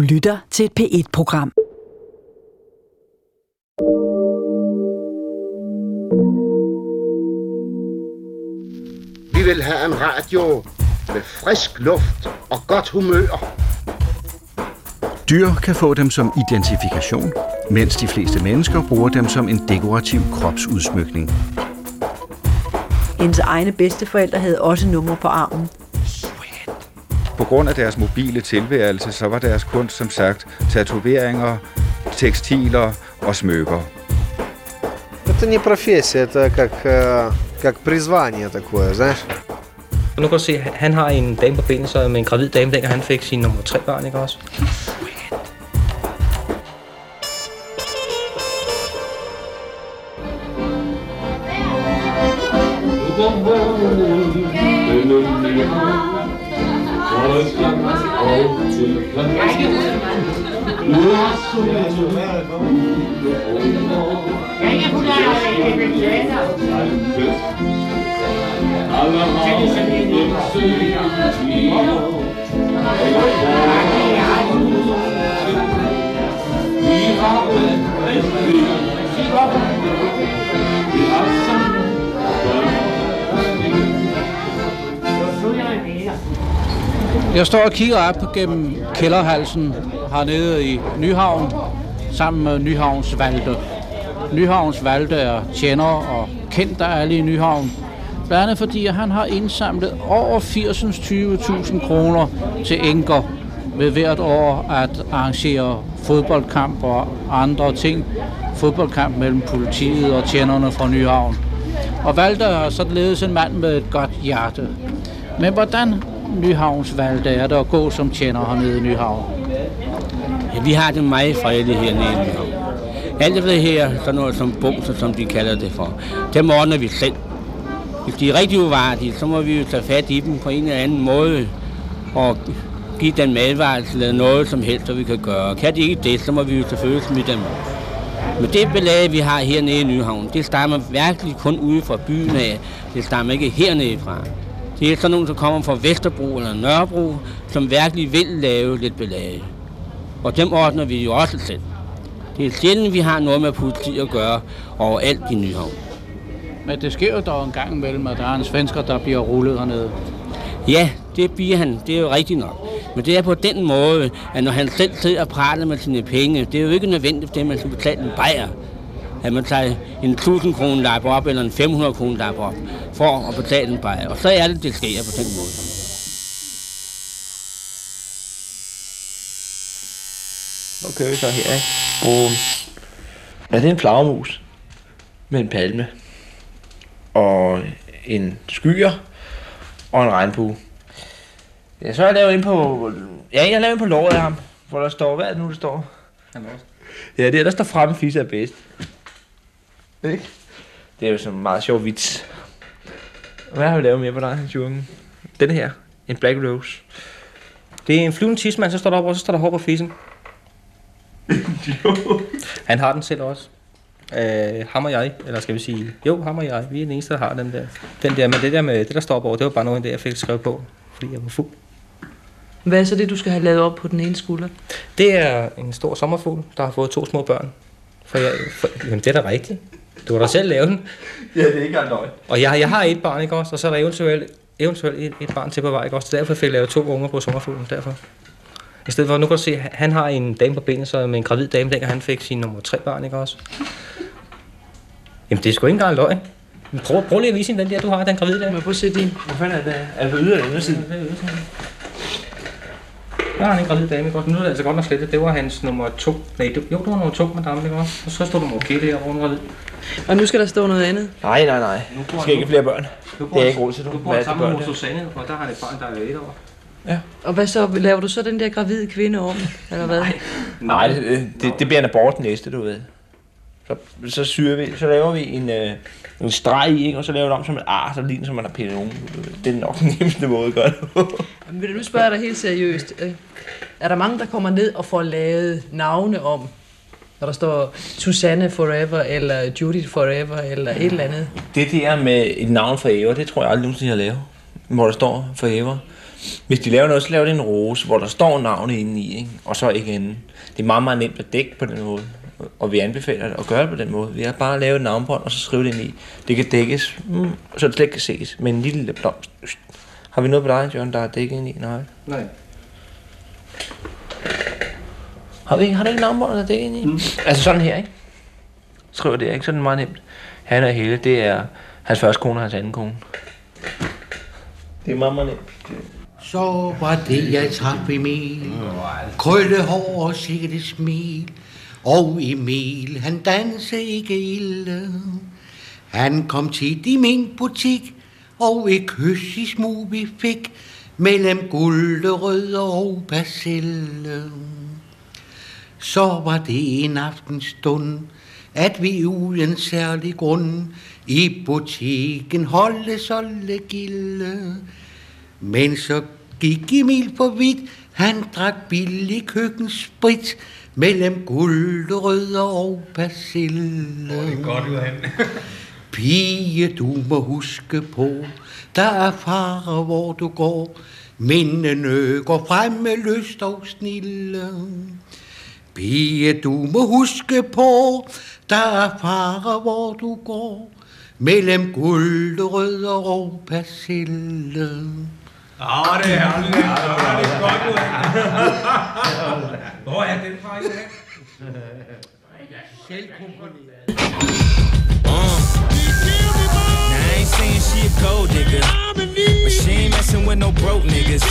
Du lytter til et P1-program. Vi vil have en radio med frisk luft og godt humør. Dyr kan få dem som identifikation, mens de fleste mennesker bruger dem som en dekorativ kropsudsmykning. Hendes egne bedsteforældre havde også nummer på armen. På grund af deres mobile tilværelse, så var deres kunst som sagt tatoveringer, tekstiler og smykker. Это не профессия, это как, э, как призвание такое, знаешь. Nu kan du se, han har en dame på benet, så med en gravid dame, dengang han fik sin nummer tre børn, ikke også? Står og kigger op gennem kælderhalsen hernede i Nyhavn, sammen med Nyhavns Valde. Nyhavns Valde er tjener og kendt af alle i Nyhavn. Blandt andet fordi han har indsamlet over 80.000 kroner til enker ved hvert år at arrangere fodboldkamp og andre ting. Fodboldkamp mellem politiet og tjenerne fra Nyhavn. Og Valde er således en mand med et godt hjerte. Men hvordan Nyhavns der er der at gå som tjener hernede i Nyhavn? Ja, vi har det meget fredeligt hernede i Nyhavn. Alt det her, sådan noget som bumser, som de kalder det for, dem ordner vi selv. Hvis de er rigtig uvartige, så må vi jo tage fat i dem på en eller anden måde og give dem madvarelse eller noget som helst, så vi kan gøre. Kan de ikke det, så må vi jo selvfølgelig smide dem. Men det belag, vi har hernede i Nyhavn, det stammer virkelig kun ude fra byen af. Det stammer ikke hernede fra. Det er sådan nogen, der kommer fra Vesterbro eller Nørrebro, som virkelig vil lave lidt belag. Og dem ordner vi jo også selv. Det er sjældent, vi har noget med politi at gøre overalt i Nyhavn. Men det sker jo dog en gang imellem, at der er en svensker, der bliver rullet hernede. Ja, det bliver han. Det er jo rigtigt nok. Men det er på den måde, at når han selv sidder og praler med sine penge, det er jo ikke nødvendigt, at man skal betale en bajer. At man tager en 1000 kroner lap op, eller en 500 kroner lap op, for at betale en bajer. Og så er det, det sker på den måde. Nu kører vi så her, ikke? Bum. Ja, det er en flagermus med en palme og en skyer og en regnbue. Ja, så har jeg lavet ind på... Ja, jeg har lavet ind på låret af ham, hvor der står... Hvad er det nu, der står? Ja, det er, der står fremme, fisse er bedst. Ikke? Det er jo sådan en meget sjov vits. Hvad har vi lavet mere på dig, Hans Jürgen? Den her. En Black Rose. Det er en flyvende tidsmand, så står der op, og så står der hår på fisen. Han har den selv også. Øh, ham og jeg, eller skal vi sige, jo, ham og jeg, vi er den eneste, der har den der. Den der, men det der med det, der står op over, det var bare noget, der jeg fik skrevet på, fordi jeg var fuld. Hvad er så det, du skal have lavet op på den ene skulder? Det er en stor sommerfugl, der har fået to små børn. For jeg, for, jamen, det er da rigtigt. Du har da selv lavet den. Ja, det er ikke engang løgn. Og jeg, jeg har et barn, ikke også? Og så er der eventuelt, eventuelt et, et barn til på vej, ikke også? Så derfor fik jeg lavet to unger på sommerfuglen, derfor. I stedet for, nu kan du se, han har en dame på benet, så med en gravid dame, dengang han fik sin nummer tre børn, ikke også? Jamen, det er sgu ikke engang løgn. Men Prøv, prøv lige at vise hende den der, du har, den gravide der. Må jeg prøve at se din? Hvor fanden er det? Er det på yder eller indersiden? Der har han en gravid dame, ikke også? Nu er det altså godt nok slettet. Det var hans nummer to. Nej, det, jo, det var nummer to, madame, ikke også? Og så stod der okay der, hvor hun var gravid. Og nu skal der stå noget andet. Nej, nej, nej. Der skal ikke flere børn. Det er ikke råd til, du. Du bor Hvad er det sammen med Susanne, og der har han et barn, der er et år. Og hvad så? Laver du så den der gravide kvinde om? Eller hvad? Nej. Nej, det, det, det bliver en abort næste, du ved. Så, så syr vi, så laver vi en, øh, en streg i, ikke? og så laver vi det om som et ar, så ligner som man har pillet nogen. Det er nok den nemmeste måde at gøre det på. Men vil du nu spørge dig helt seriøst? øh, Er der mange, der kommer ned og får lavet navne om? Når der står Susanne Forever, eller Judith Forever, eller et eller andet. Det der med et navn for Eva, det tror jeg aldrig nogensinde, jeg har lavet. Hvor der står for Eva. Hvis de laver noget, så laver de en rose, hvor der står navnet inde i, ikke? og så ikke inde. Det er meget, meget nemt at dække på den måde, og vi anbefaler det at gøre det på den måde. Vi har bare lavet et navnbånd, og så skrive det ind i. Det kan dækkes, mm, så det slet ikke kan ses, med en lille blomst. Har vi noget på dig, John, der er dækket ind i? Nej. Nej. Har, vi, har du ikke navnbånd, er dækket ind i? Mm. Altså sådan her, ikke? Skriver det, ikke? Så det meget nemt. Han og hele, det er hans første kone og hans anden kone. Det er meget, meget nemt. Så var det, jeg traf Emil. Krølle hår og sikkert smil. Og Emil, han dansede ikke ille. Han kom tit i min butik, og et kys i smug vi fik, mellem gulderød og persille. Så var det en aftenstund, at vi uden særlig grund i butikken holde så gilde. Men så gik Emil for vidt, han drak billig køkkensprit mellem guldrødder og persille. Det er godt, Johan. Pige, du må huske på, der er fare, hvor du går. Mindene går frem med lyst og snille. Pige, du må huske på, der er fare, hvor du går. Mellem guldrødder og persille. Åh, det er herligt. Ja, det er godt, Johan. Hvor er den fra, Johan? Now I ain't saying she a gold digger, messing with no broke niggas.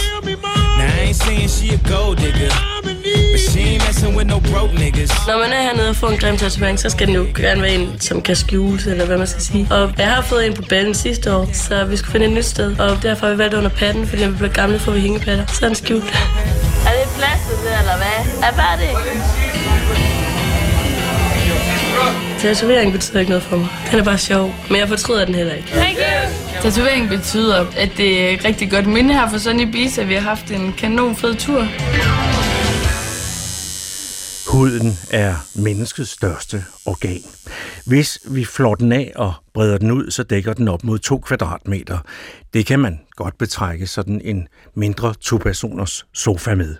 Now I ain't saying she a gold digger, but she ain't messing with no broke niggas. Når man er hernede og får en grim tatovering, så skal den jo gerne være en, som kan skjules, eller hvad man skal sige. Og jeg har fået en på ballen sidste år, så vi skulle finde et nyt sted. Og derfor har vi valgt under patten, fordi når vi bliver gamle, får vi hængepatter. Så er den skjult. Er det plastet det, eller hvad? Er bare det? Tatovering betyder ikke noget for mig. Den er bare sjov, men jeg fortryder den heller ikke. Thank you. Tatovering betyder, at det er et rigtig godt minde her for Sunny Bees, at vi har haft en kanon fed tur. Huden er menneskets største organ. Hvis vi flår den af og breder den ud, så dækker den op mod 2 kvadratmeter. Det kan man godt betrække sådan en mindre to-personers sofa med.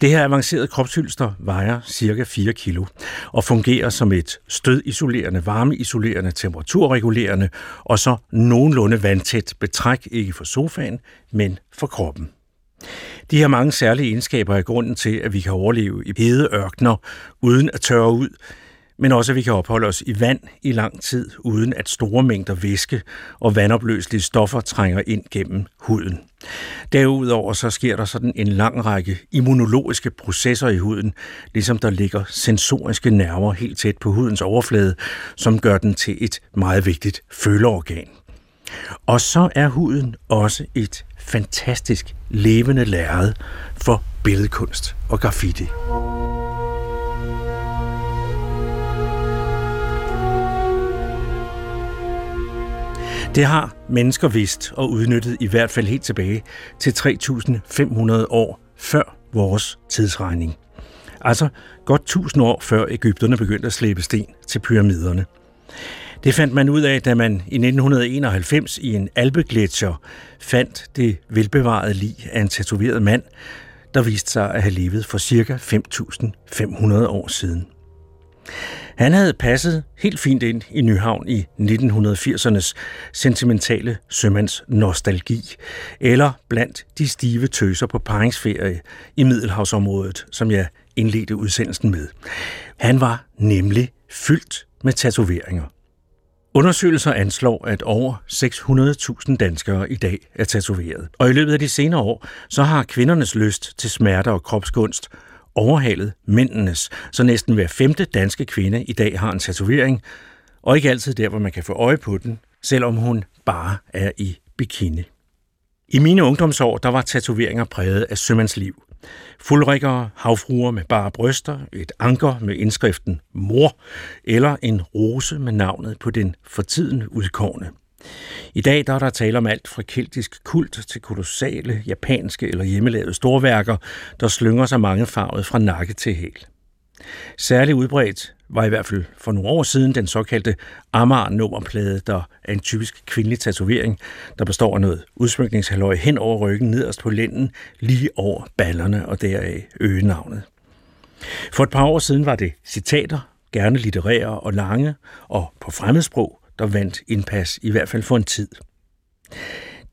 Det her avancerede kropshylster vejer cirka 4 kilo og fungerer som et stødisolerende, varmeisolerende, temperaturregulerende og så nogenlunde vandtæt betræk ikke for sofaen, men for kroppen. De har mange særlige egenskaber er grunden til, at vi kan overleve i hede ørkner uden at tørre ud, men også at vi kan opholde os i vand i lang tid, uden at store mængder væske og vandopløselige stoffer trænger ind gennem huden. Derudover så sker der sådan en lang række immunologiske processer i huden, ligesom der ligger sensoriske nerver helt tæt på hudens overflade, som gør den til et meget vigtigt føleorgan. Og så er huden også et fantastisk levende lærred for billedkunst og graffiti. Det har mennesker vidst og udnyttet i hvert fald helt tilbage til 3.500 år før vores tidsregning. Altså godt 1000 år før Ægypterne begyndte at slæbe sten til pyramiderne. Det fandt man ud af, da man i 1991 i en alpegletscher fandt det velbevarede lig af en tatoveret mand, der viste sig at have levet for ca. 5.500 år siden. Han havde passet helt fint ind i Nyhavn i 1980'ernes sentimentale sømands nostalgi, eller blandt de stive tøser på paringsferie i Middelhavsområdet, som jeg indledte udsendelsen med. Han var nemlig fyldt med tatoveringer. Undersøgelser anslår, at over 600.000 danskere i dag er tatoveret. Og i løbet af de senere år, så har kvindernes lyst til smerter og kropskunst overhalet mændenes, så næsten hver femte danske kvinde i dag har en tatovering, og ikke altid der, hvor man kan få øje på den, selvom hun bare er i bikini. I mine ungdomsår, der var tatoveringer præget af sømandsliv. Fuldrikkere, havfruer med bare bryster, et anker med indskriften mor, eller en rose med navnet på den for tiden udkårne. I dag der er der tale om alt fra keltisk kult til kolossale, japanske eller hjemmelavede storværker, der slynger sig mange farvet fra nakke til hæl. Særligt udbredt var i hvert fald for nogle år siden den såkaldte Amager-nummerplade, der er en typisk kvindelig tatovering, der består af noget udsmykningshalløj hen over ryggen, nederst på lænden, lige over ballerne og deraf øgenavnet. For et par år siden var det citater, gerne litterære og lange, og på fremmedsprog, der vandt indpas, i hvert fald for en tid.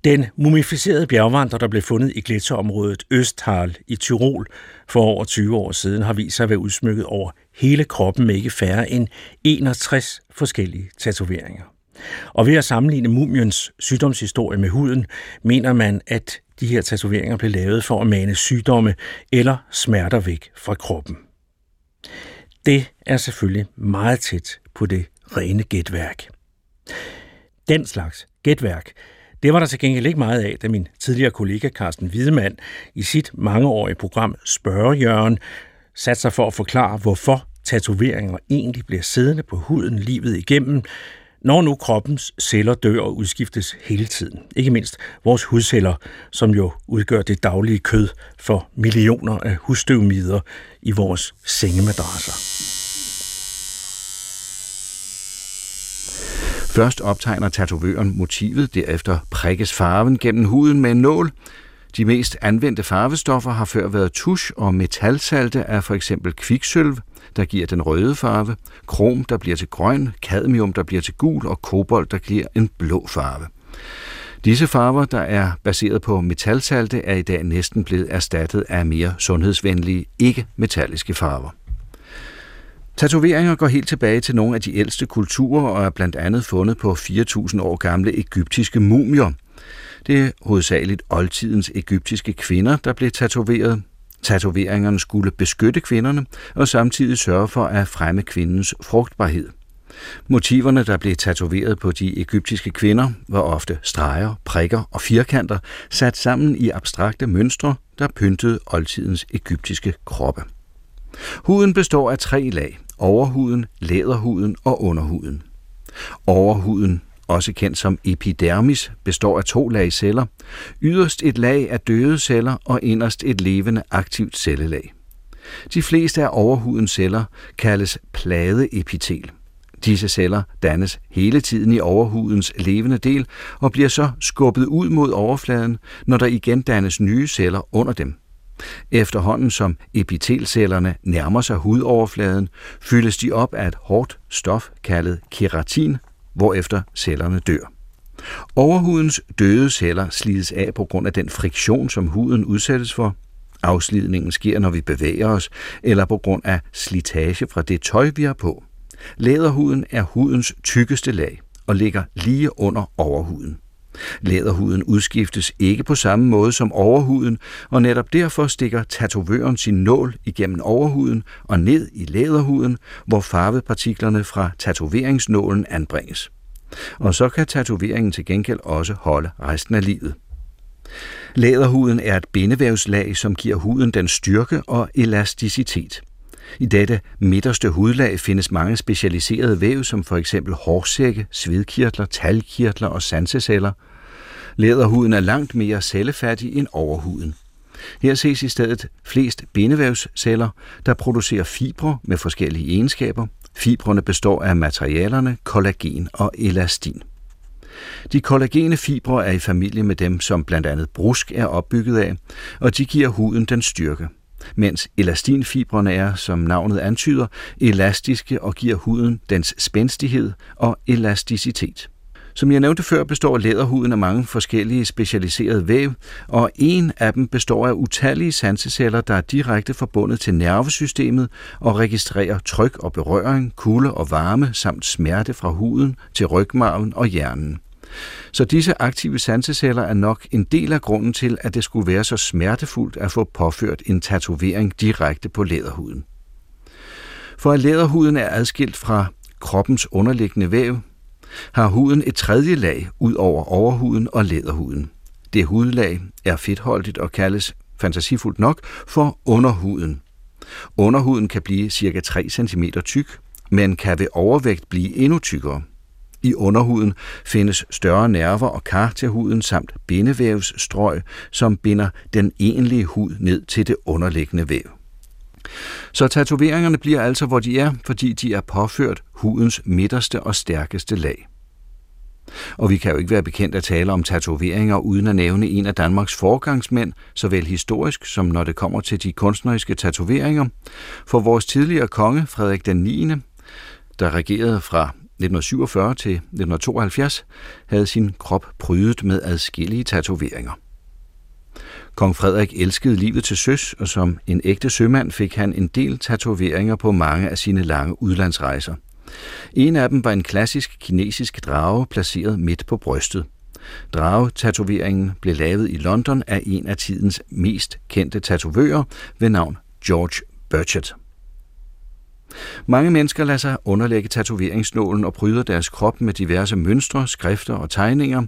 Den mumificerede bjergvandrer, der blev fundet i gletsjerområdet Østhal i Tyrol for over 20 år siden, har vist sig at være udsmykket over hele kroppen med ikke færre end 61 forskellige tatoveringer. Og ved at sammenligne mumiens sygdomshistorie med huden, mener man, at de her tatoveringer blev lavet for at mane sygdomme eller smerter væk fra kroppen. Det er selvfølgelig meget tæt på det rene gætværk. Den slags gætværk, det var der til gengæld ikke meget af, da min tidligere kollega Carsten Wiedemann i sit mangeårige program Spørgejørgen satte sig for at forklare, hvorfor tatoveringer egentlig bliver siddende på huden livet igennem, når nu kroppens celler dør og udskiftes hele tiden. Ikke mindst vores hudceller, som jo udgør det daglige kød for millioner af husstøvmider i vores sengemadrasser. Først optegner tatovøren motivet, derefter prikkes farven gennem huden med en nål. De mest anvendte farvestoffer har før været tusch og metalsalte af for eksempel kviksølv, der giver den røde farve, krom, der bliver til grøn, cadmium, der bliver til gul, og kobolt, der giver en blå farve. Disse farver, der er baseret på metalsalte, er i dag næsten blevet erstattet af mere sundhedsvenlige, ikke-metalliske farver. Tatoveringer går helt tilbage til nogle af de ældste kulturer og er blandt andet fundet på 4.000 år gamle egyptiske mumier. Det er hovedsageligt oldtidens egyptiske kvinder, der blev tatoveret. Tatoveringerne skulle beskytte kvinderne og samtidig sørge for at fremme kvindens frugtbarhed. Motiverne, der blev tatoveret på de egyptiske kvinder, var ofte streger, prikker og firkanter, sat sammen i abstrakte mønstre, der pyntede oldtidens egyptiske kroppe. Huden består af tre lag overhuden, læderhuden og underhuden. Overhuden, også kendt som epidermis, består af to lag celler. Yderst et lag af døde celler og inderst et levende aktivt cellelag. De fleste af overhudens celler kaldes pladeepitel. Disse celler dannes hele tiden i overhudens levende del og bliver så skubbet ud mod overfladen, når der igen dannes nye celler under dem. Efterhånden som epitelcellerne nærmer sig hudoverfladen, fyldes de op af et hårdt stof kaldet keratin, hvorefter cellerne dør. Overhudens døde celler slides af på grund af den friktion, som huden udsættes for. Afslidningen sker, når vi bevæger os, eller på grund af slitage fra det tøj, vi har på. Læderhuden er hudens tykkeste lag og ligger lige under overhuden. Læderhuden udskiftes ikke på samme måde som overhuden, og netop derfor stikker tatovøren sin nål igennem overhuden og ned i læderhuden, hvor farvepartiklerne fra tatoveringsnålen anbringes. Og så kan tatoveringen til gengæld også holde resten af livet. Læderhuden er et bindevævslag, som giver huden den styrke og elasticitet. I dette midterste hudlag findes mange specialiserede væv, som for eksempel hårsække, svedkirtler, talkirtler og sanseceller. Læderhuden er langt mere cellefattig end overhuden. Her ses i stedet flest bindevævsceller, der producerer fibre med forskellige egenskaber. Fibrene består af materialerne kollagen og elastin. De kollagene fibre er i familie med dem, som blandt andet brusk er opbygget af, og de giver huden den styrke mens elastinfibrene er, som navnet antyder, elastiske og giver huden dens spændstighed og elasticitet. Som jeg nævnte før, består læderhuden af mange forskellige specialiserede væv, og en af dem består af utallige sanseceller, der er direkte forbundet til nervesystemet og registrerer tryk og berøring, kulde og varme samt smerte fra huden til rygmarven og hjernen. Så disse aktive sanseceller er nok en del af grunden til, at det skulle være så smertefuldt at få påført en tatovering direkte på læderhuden. For at læderhuden er adskilt fra kroppens underliggende væv, har huden et tredje lag ud over overhuden og læderhuden. Det hudlag er fedtholdigt og kaldes fantasifuldt nok for underhuden. Underhuden kan blive ca. 3 cm tyk, men kan ved overvægt blive endnu tykkere. I underhuden findes større nerver og kar til huden samt bindevævsstrøg, som binder den egentlige hud ned til det underliggende væv. Så tatoveringerne bliver altså, hvor de er, fordi de er påført hudens midterste og stærkeste lag. Og vi kan jo ikke være bekendt at tale om tatoveringer uden at nævne en af Danmarks forgangsmænd, såvel historisk som når det kommer til de kunstneriske tatoveringer. For vores tidligere konge, Frederik den 9., der regerede fra 1947 til 1972, havde sin krop prydet med adskillige tatoveringer. Kong Frederik elskede livet til søs, og som en ægte sømand fik han en del tatoveringer på mange af sine lange udlandsrejser. En af dem var en klassisk kinesisk drage placeret midt på brystet. Drage-tatoveringen blev lavet i London af en af tidens mest kendte tatovører ved navn George Burchett. Mange mennesker lader sig underlægge tatoveringsnålen og pryder deres krop med diverse mønstre, skrifter og tegninger,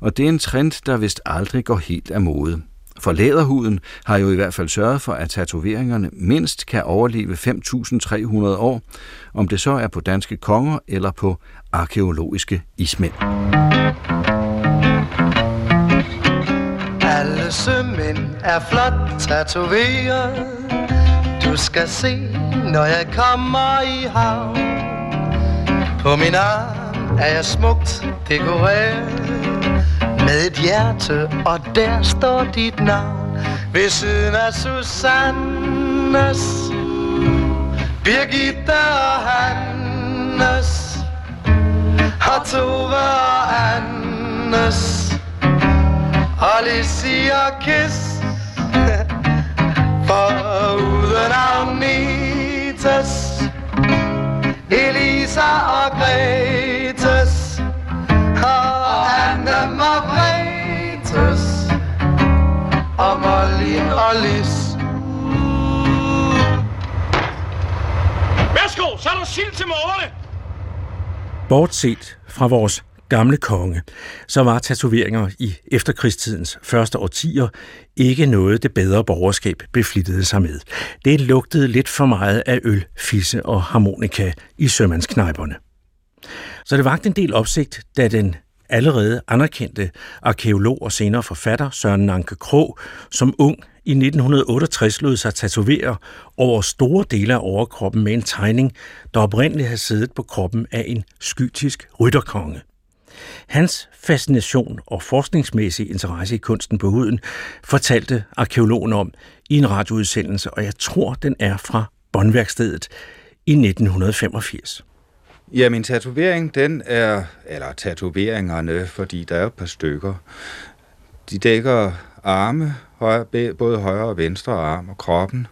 og det er en trend, der vist aldrig går helt af mode. For læderhuden har jo i hvert fald sørget for, at tatoveringerne mindst kan overleve 5.300 år, om det så er på danske konger eller på arkeologiske ismænd. Alle sømænd er flot tatoveret du skal se, når jeg kommer i havn. På min arm er jeg smukt dekoreret med et hjerte, og der står dit navn ved siden af Susannes, Birgitte og Hannes, og Tove og Annes, og Lissi og Kiss, for uden Agnetes, Elisa og Gretes, og Anne Margrethes og Molly og Lis. Værsgo, så er der sild til morgerne. Bortset fra vores gamle konge, så var tatoveringer i efterkrigstidens første årtier ikke noget det bedre borgerskab beflittede sig med. Det lugtede lidt for meget af øl, fisse og harmonika i sømandsknejperne. Så det vagte en del opsigt, da den allerede anerkendte arkeolog og senere forfatter Søren Nanke Krog som ung i 1968 lod sig tatovere over store dele af overkroppen med en tegning, der oprindeligt havde siddet på kroppen af en skytisk rytterkonge. Hans fascination og forskningsmæssige interesse i kunsten på huden fortalte arkeologen om i en radioudsendelse, og jeg tror, den er fra Båndværkstedet i 1985. Ja, min tatovering, den er, eller tatoveringerne, fordi der er et par stykker. De dækker arme, både højre og venstre arm og kroppen,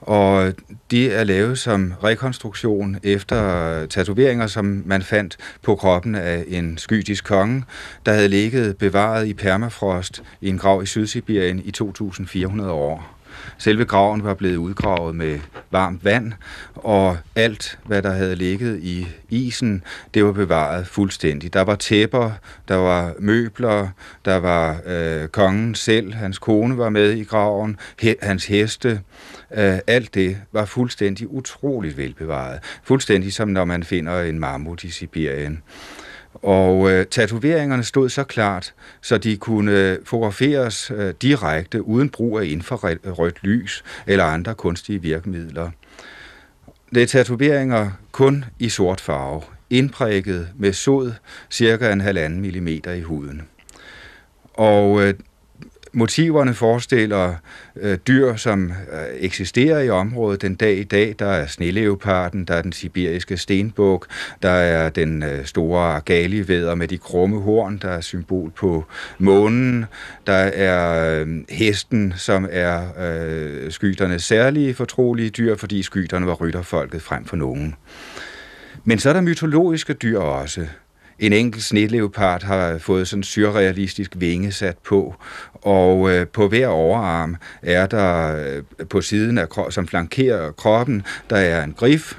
og det er lavet som rekonstruktion efter tatoveringer, som man fandt på kroppen af en skytisk konge, der havde ligget bevaret i permafrost i en grav i Sydsibirien i 2400 år. Selve graven var blevet udgravet med varmt vand, og alt, hvad der havde ligget i isen, det var bevaret fuldstændig. Der var tæpper, der var møbler, der var øh, kongen selv, hans kone var med i graven, he, hans heste, øh, alt det var fuldstændig utroligt velbevaret. Fuldstændig som når man finder en mammut i Sibirien. Og øh, tatoveringerne stod så klart, så de kunne øh, fotograferes øh, direkte uden brug af infrarødt lys eller andre kunstige virkemidler. Det er tatoveringer kun i sort farve, indprikket med sod cirka en halvanden millimeter i huden. Og øh, Motiverne forestiller øh, dyr, som øh, eksisterer i området den dag i dag. Der er sneleoparden, der er den sibiriske stenbuk, der er den øh, store galivæder med de krumme horn, der er symbol på månen. Der er øh, hesten, som er øh, skyternes særlige fortrolige dyr, fordi skyterne var rytterfolket frem for nogen. Men så er der mytologiske dyr også. En enkelt sneleopard har fået sådan surrealistisk vinge sat på, og øh, på hver overarm er der øh, på siden af som flankerer kroppen, der er en grif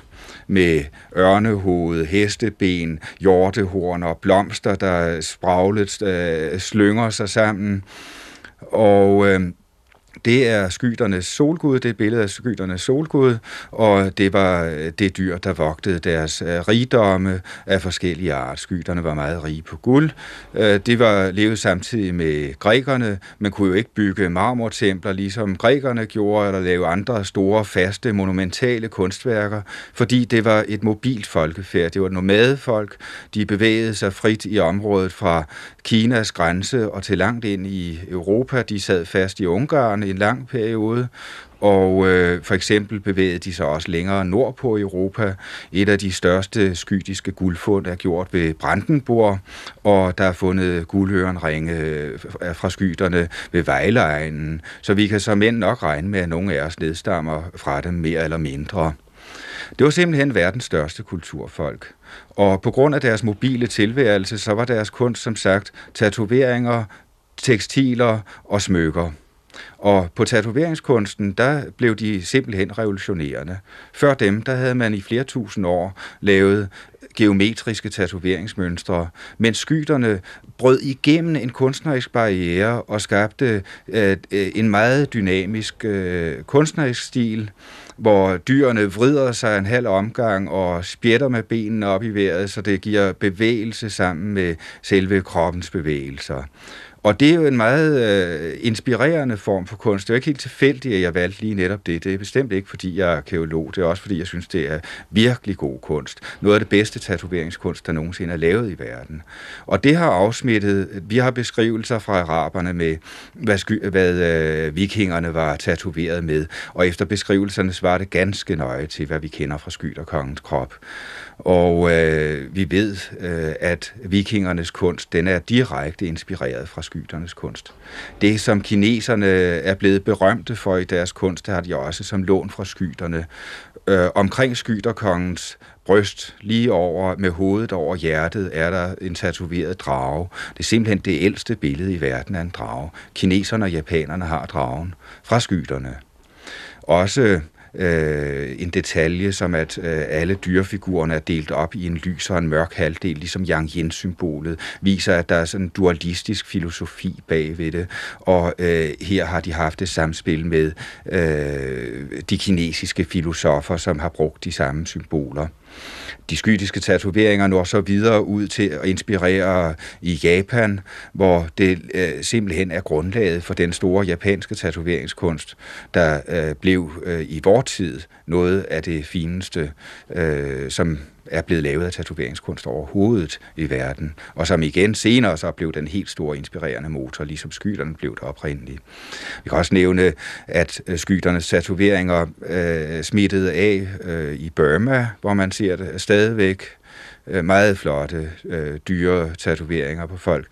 med ørnehoved, hesteben, hjortehorn og blomster, der spraglet øh, slynger sig sammen. Og øh, det er skyternes solgud, det er et billede af skyternes solgud, og det var øh, det dyr, der vogtede deres øh, rigdomme af forskellige art. Skyterne var meget rige på guld. Øh, det var levet samtidig med grækerne. Man kunne jo ikke bygge marmortempler, ligesom grækerne gjorde, eller lave andre store, faste, monumentale kunstværker, fordi det var et mobilt folkefærd. Det var et nomadefolk. De bevægede sig frit i området fra Kinas grænse og til langt ind i Europa. De sad fast i Ungarn en lang periode, og øh, for eksempel bevægede de sig også længere nordpå i Europa. Et af de største skytiske guldfund er gjort ved Brandenburg, og der er fundet guldhørenringe øh, fra skyterne ved Vejleegnen, så vi kan som end nok regne med, at nogle af os nedstammer fra dem mere eller mindre. Det var simpelthen verdens største kulturfolk. Og på grund af deres mobile tilværelse, så var deres kunst som sagt tatoveringer, tekstiler og smykker. Og på tatoveringskunsten, der blev de simpelthen revolutionerende. Før dem, der havde man i flere tusind år lavet geometriske tatoveringsmønstre, men skyterne brød igennem en kunstnerisk barriere og skabte øh, øh, en meget dynamisk øh, kunstnerisk stil, hvor dyrene vrider sig en halv omgang og spjætter med benene op i vejret, så det giver bevægelse sammen med selve kroppens bevægelser. Og det er jo en meget øh, inspirerende form for kunst. Det er jo ikke helt tilfældigt, at jeg valgte lige netop det. Det er bestemt ikke, fordi jeg er arkeolog. Det er også, fordi jeg synes, det er virkelig god kunst. Noget af det bedste tatoveringskunst, der nogensinde er lavet i verden. Og det har afsmittet... Vi har beskrivelser fra araberne med, hvad, sky, hvad øh, vikingerne var tatoveret med. Og efter beskrivelserne svarer det ganske nøje til, hvad vi kender fra skyderkongens krop. Og øh, vi ved, øh, at vikingernes kunst, den er direkte inspireret fra skyternes kunst. Det, som kineserne er blevet berømte for i deres kunst, det har de også som lån fra skyterne. Øh, omkring skyterkongens bryst, lige over med hovedet over hjertet, er der en tatoveret drage. Det er simpelthen det ældste billede i verden af en drage. Kineserne og japanerne har dragen fra skyterne. Også øh, en detalje, som at øh, alle dyrefigurerne er delt op i en lys og en mørk halvdel, ligesom Yang Yin-symbolet, viser, at der er sådan en dualistisk filosofi bag ved det. Og øh, her har de haft et samspil med øh, de kinesiske filosofer, som har brugt de samme symboler. De skytiske tatoveringer når så videre ud til at inspirere i Japan, hvor det øh, simpelthen er grundlaget for den store japanske tatoveringskunst, der øh, blev øh, i vor tid noget af det fineste, øh, som er blevet lavet af tatoveringskunst overhovedet i verden, og som igen senere så blev den helt store inspirerende motor, ligesom skyderne blev det oprindeligt. Vi kan også nævne, at øh, skydernes tatoveringer øh, smittede af øh, i Burma, hvor man ser det stadigvæk øh, meget flotte øh, dyre tatoveringer på folk,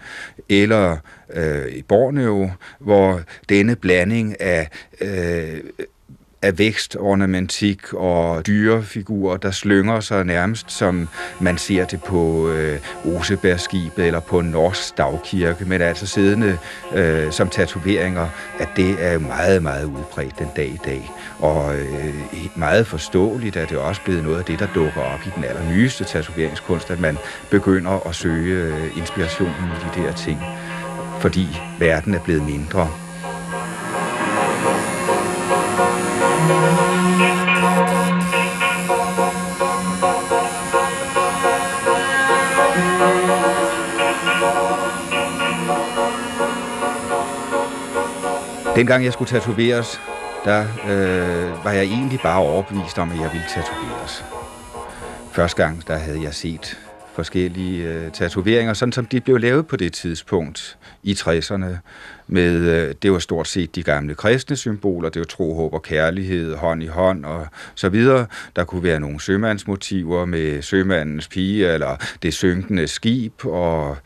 eller øh, i Borneo, hvor denne blanding af øh, af vækstornamentik og dyrefigurer, der slynger sig nærmest, som man ser det på øh, Osebærskibet eller på norsk stavkirke, men altså siddende øh, som tatoveringer, at det er meget, meget udbredt den dag i dag. Og øh, meget forståeligt er det også blevet noget af det, der dukker op i den allernyeste tatoveringskunst, at man begynder at søge øh, inspirationen i de der ting, fordi verden er blevet mindre. Dengang jeg skulle tatoveres, der øh, var jeg egentlig bare overbevist om, at jeg ville tatoveres. Første gang, der havde jeg set forskellige øh, tatoveringer, sådan som de blev lavet på det tidspunkt i 60'erne. Med, øh, det var stort set de gamle kristne symboler, det var tro, håb og kærlighed, hånd i hånd og så videre. Der kunne være nogle sømandsmotiver med sømandens pige, eller det synkende skib, og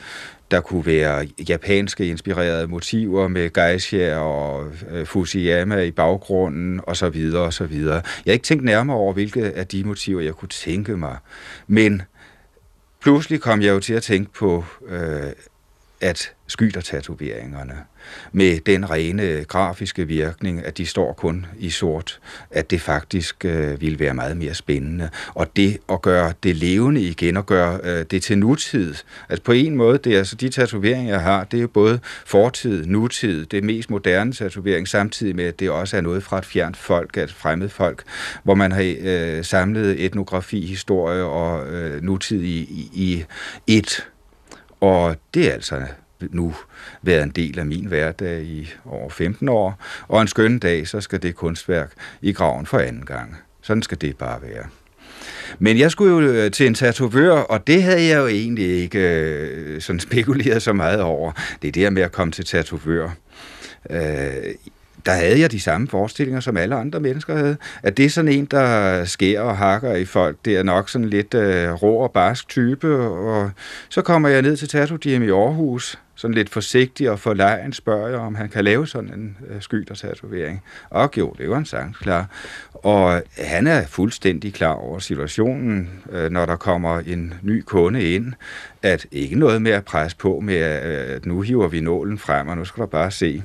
der kunne være japanske inspirerede motiver med geisha og øh, Fusiyama i baggrunden og så videre og så videre. Jeg har ikke tænkt nærmere over, hvilke af de motiver jeg kunne tænke mig. Men pludselig kom jeg jo til at tænke på øh, at skydertatoveringerne med den rene grafiske virkning, at de står kun i sort, at det faktisk øh, ville være meget mere spændende. Og det at gøre det levende igen, og gøre øh, det til nutid. Altså på en måde, det er altså de tatoveringer, jeg har, det er jo både fortid, nutid, det mest moderne tatovering, samtidig med, at det også er noget fra et fjernt folk, et fremmed folk, hvor man har øh, samlet etnografi, historie og øh, nutid i, i, i et. Og det er altså nu været en del af min hverdag i over 15 år, og en skøn dag, så skal det kunstværk i graven for anden gang. Sådan skal det bare være. Men jeg skulle jo øh, til en tatovør, og det havde jeg jo egentlig ikke øh, sådan spekuleret så meget over. Det er det med at komme til tatovør. Øh, der havde jeg de samme forestillinger, som alle andre mennesker havde. At det er sådan en, der skærer og hakker i folk. Det er nok sådan lidt øh, rå og barsk type. Og så kommer jeg ned til Tattoo Gym i Aarhus, sådan lidt forsigtig og forlegen spørger jeg, om han kan lave sådan en øh, skyder-tatovering. Og jo, det var en sang klar. Og han er fuldstændig klar over situationen, øh, når der kommer en ny kunde ind, at ikke noget med at presse på med, øh, at nu hiver vi nålen frem, og nu skal du bare se.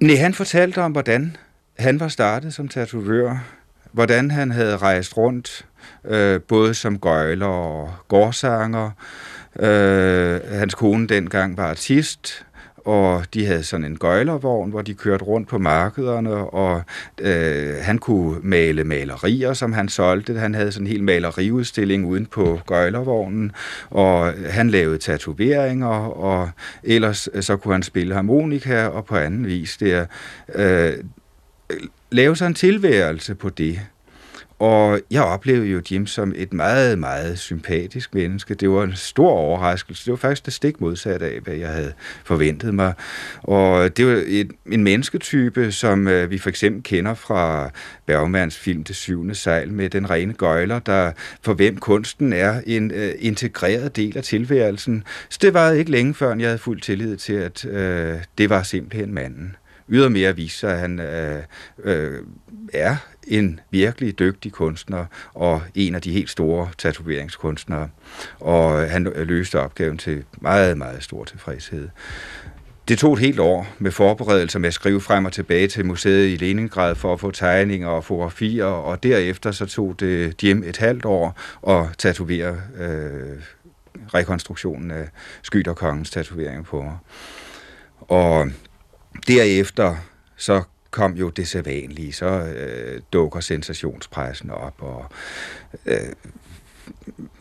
Nej, han fortalte om, hvordan han var startet som tatovør, hvordan han havde rejst rundt, øh, både som gøjler og gårdsanger. Øh, hans kone dengang var artist, og de havde sådan en gøjlervogn, hvor de kørte rundt på markederne, og øh, han kunne male malerier, som han solgte. Han havde sådan en hel maleriudstilling uden på gøjlervognen, og han lavede tatoveringer, og ellers øh, så kunne han spille harmonika, og på anden vis der, øh, lave sig en tilværelse på det. Og jeg oplevede jo Jim som et meget, meget sympatisk menneske. Det var en stor overraskelse. Det var faktisk det stik modsatte af, hvad jeg havde forventet mig. Og det var et, en mennesketype, som øh, vi for eksempel kender fra Bergmans film Det syvende sejl med den rene gøjler, der for hvem kunsten er en øh, integreret del af tilværelsen. Så det var ikke længe før, jeg havde fuld tillid til, at øh, det var simpelthen manden ydermere vise sig, at han øh, øh, er en virkelig dygtig kunstner og en af de helt store tatoveringskunstnere. Og han løste opgaven til meget, meget stor tilfredshed. Det tog et helt år med forberedelser med at skrive frem og tilbage til museet i Leningrad for at få tegninger og fotografier, og derefter så tog det hjem et halvt år at tatovere øh, rekonstruktionen af Skyderkongens tatovering på mig. Og derefter så kom jo det sædvanlige, så øh, dukker sensationspressen op, og øh,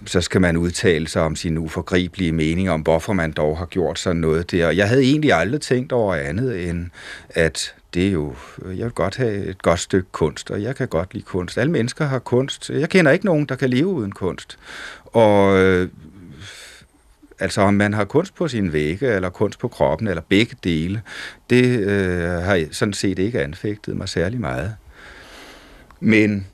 så skal man udtale sig om sin uforgribelige mening om, hvorfor man dog har gjort sådan noget der. Jeg havde egentlig aldrig tænkt over andet end, at det er jo, jeg vil godt have et godt stykke kunst, og jeg kan godt lide kunst. Alle mennesker har kunst. Jeg kender ikke nogen, der kan leve uden kunst. Og øh, Altså om man har kunst på sine vægge, eller kunst på kroppen, eller begge dele, det øh, har jeg sådan set ikke anfægtet mig særlig meget. Men,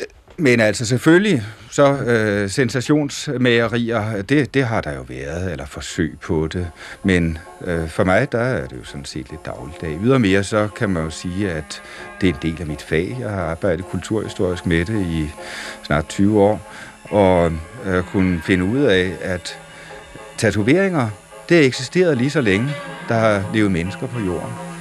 øh, men altså selvfølgelig, så øh, sensationsmagerier, det, det har der jo været, eller forsøg på det. Men øh, for mig, der er det jo sådan set lidt dagligdag. Ydermere så kan man jo sige, at det er en del af mit fag. Jeg har arbejdet kulturhistorisk med det i snart 20 år og øh, kunne finde ud af, at tatoveringer, det har eksisteret lige så længe, der har levet mennesker på jorden.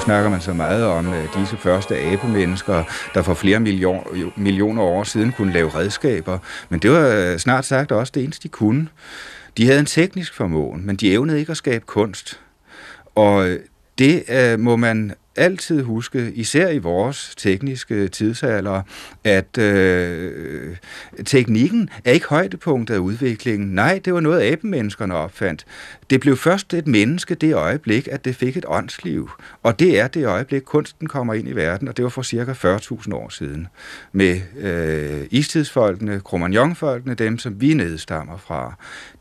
Snakker man så meget om øh, disse første abemennesker, der for flere million, millioner år siden kunne lave redskaber. Men det var øh, snart sagt også det eneste, de kunne. De havde en teknisk formåen, men de evnede ikke at skabe kunst. Og øh, det øh, må man altid huske, især i vores tekniske tidsalder, at øh, teknikken er ikke højdepunktet af udviklingen. Nej, det var noget, abemenneskerne opfandt. Det blev først et menneske det øjeblik, at det fik et åndsliv. Og det er det øjeblik, kunsten kommer ind i verden, og det var for cirka 40.000 år siden. Med øh, istidsfolkene, kromagnonfolkene, dem som vi nedstammer fra.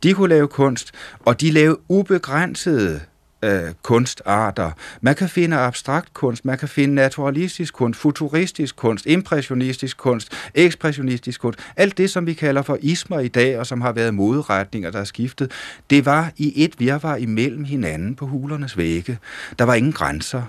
De kunne lave kunst, og de lavede ubegrænsede øh, kunstarter. Man kan finde abstrakt kunst, man kan finde naturalistisk kunst, futuristisk kunst, impressionistisk kunst, ekspressionistisk kunst. Alt det, som vi kalder for ismer i dag, og som har været moderetninger, der er skiftet, det var i et virvar imellem hinanden på hulernes vægge. Der var ingen grænser.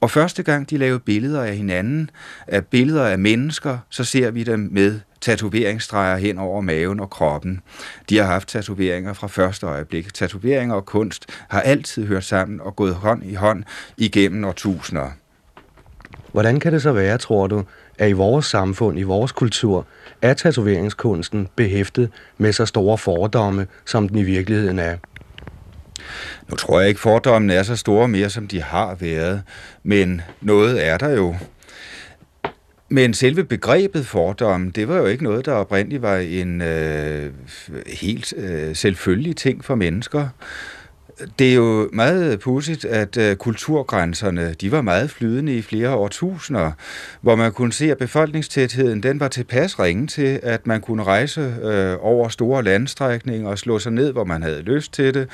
Og første gang de lavede billeder af hinanden, af billeder af mennesker, så ser vi dem med tatoveringsstreger hen over maven og kroppen. De har haft tatoveringer fra første øjeblik. Tatoveringer og kunst har altid hørt sammen og gået hånd i hånd igennem årtusinder. Hvordan kan det så være, tror du, at i vores samfund, i vores kultur, er tatoveringskunsten behæftet med så store fordomme, som den i virkeligheden er? Nu tror jeg ikke, fordommene er så store mere, som de har været, men noget er der jo. Men selve begrebet fordom, det var jo ikke noget, der oprindeligt var en øh, helt øh, selvfølgelig ting for mennesker det er jo meget pudsigt, at øh, kulturgrænserne, de var meget flydende i flere årtusinder, hvor man kunne se, at befolkningstætheden, den var tilpas ringe til, at man kunne rejse øh, over store landstrækninger og slå sig ned, hvor man havde lyst til det,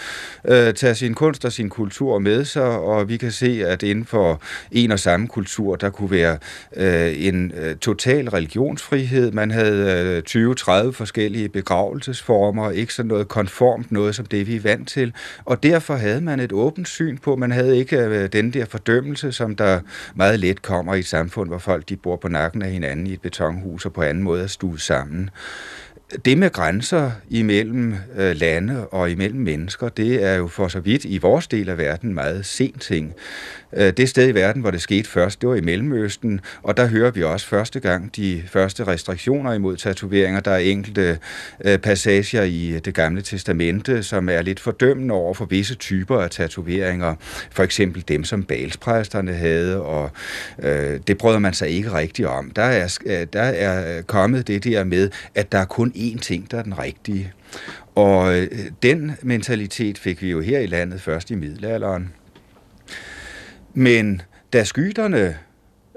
øh, tage sin kunst og sin kultur med sig, og vi kan se, at inden for en og samme kultur, der kunne være øh, en øh, total religionsfrihed. Man havde øh, 20-30 forskellige begravelsesformer, ikke sådan noget konformt, noget som det vi er vant til, og det derfor havde man et åbent syn på, man havde ikke øh, den der fordømmelse, som der meget let kommer i et samfund, hvor folk de bor på nakken af hinanden i et betonhus og på anden måde er stuet sammen det med grænser imellem øh, lande og imellem mennesker, det er jo for så vidt i vores del af verden meget sent ting. Øh, det sted i verden, hvor det skete først, det var i Mellemøsten, og der hører vi også første gang de første restriktioner imod tatoveringer. Der er enkelte øh, passager i det gamle testamente, som er lidt fordømmende over for visse typer af tatoveringer. For eksempel dem, som balspræsterne havde, og øh, det brød man sig ikke rigtigt om. Der er, øh, der er kommet det der med, at der er kun én ting, der er den rigtige. Og øh, den mentalitet fik vi jo her i landet først i middelalderen. Men da skyderne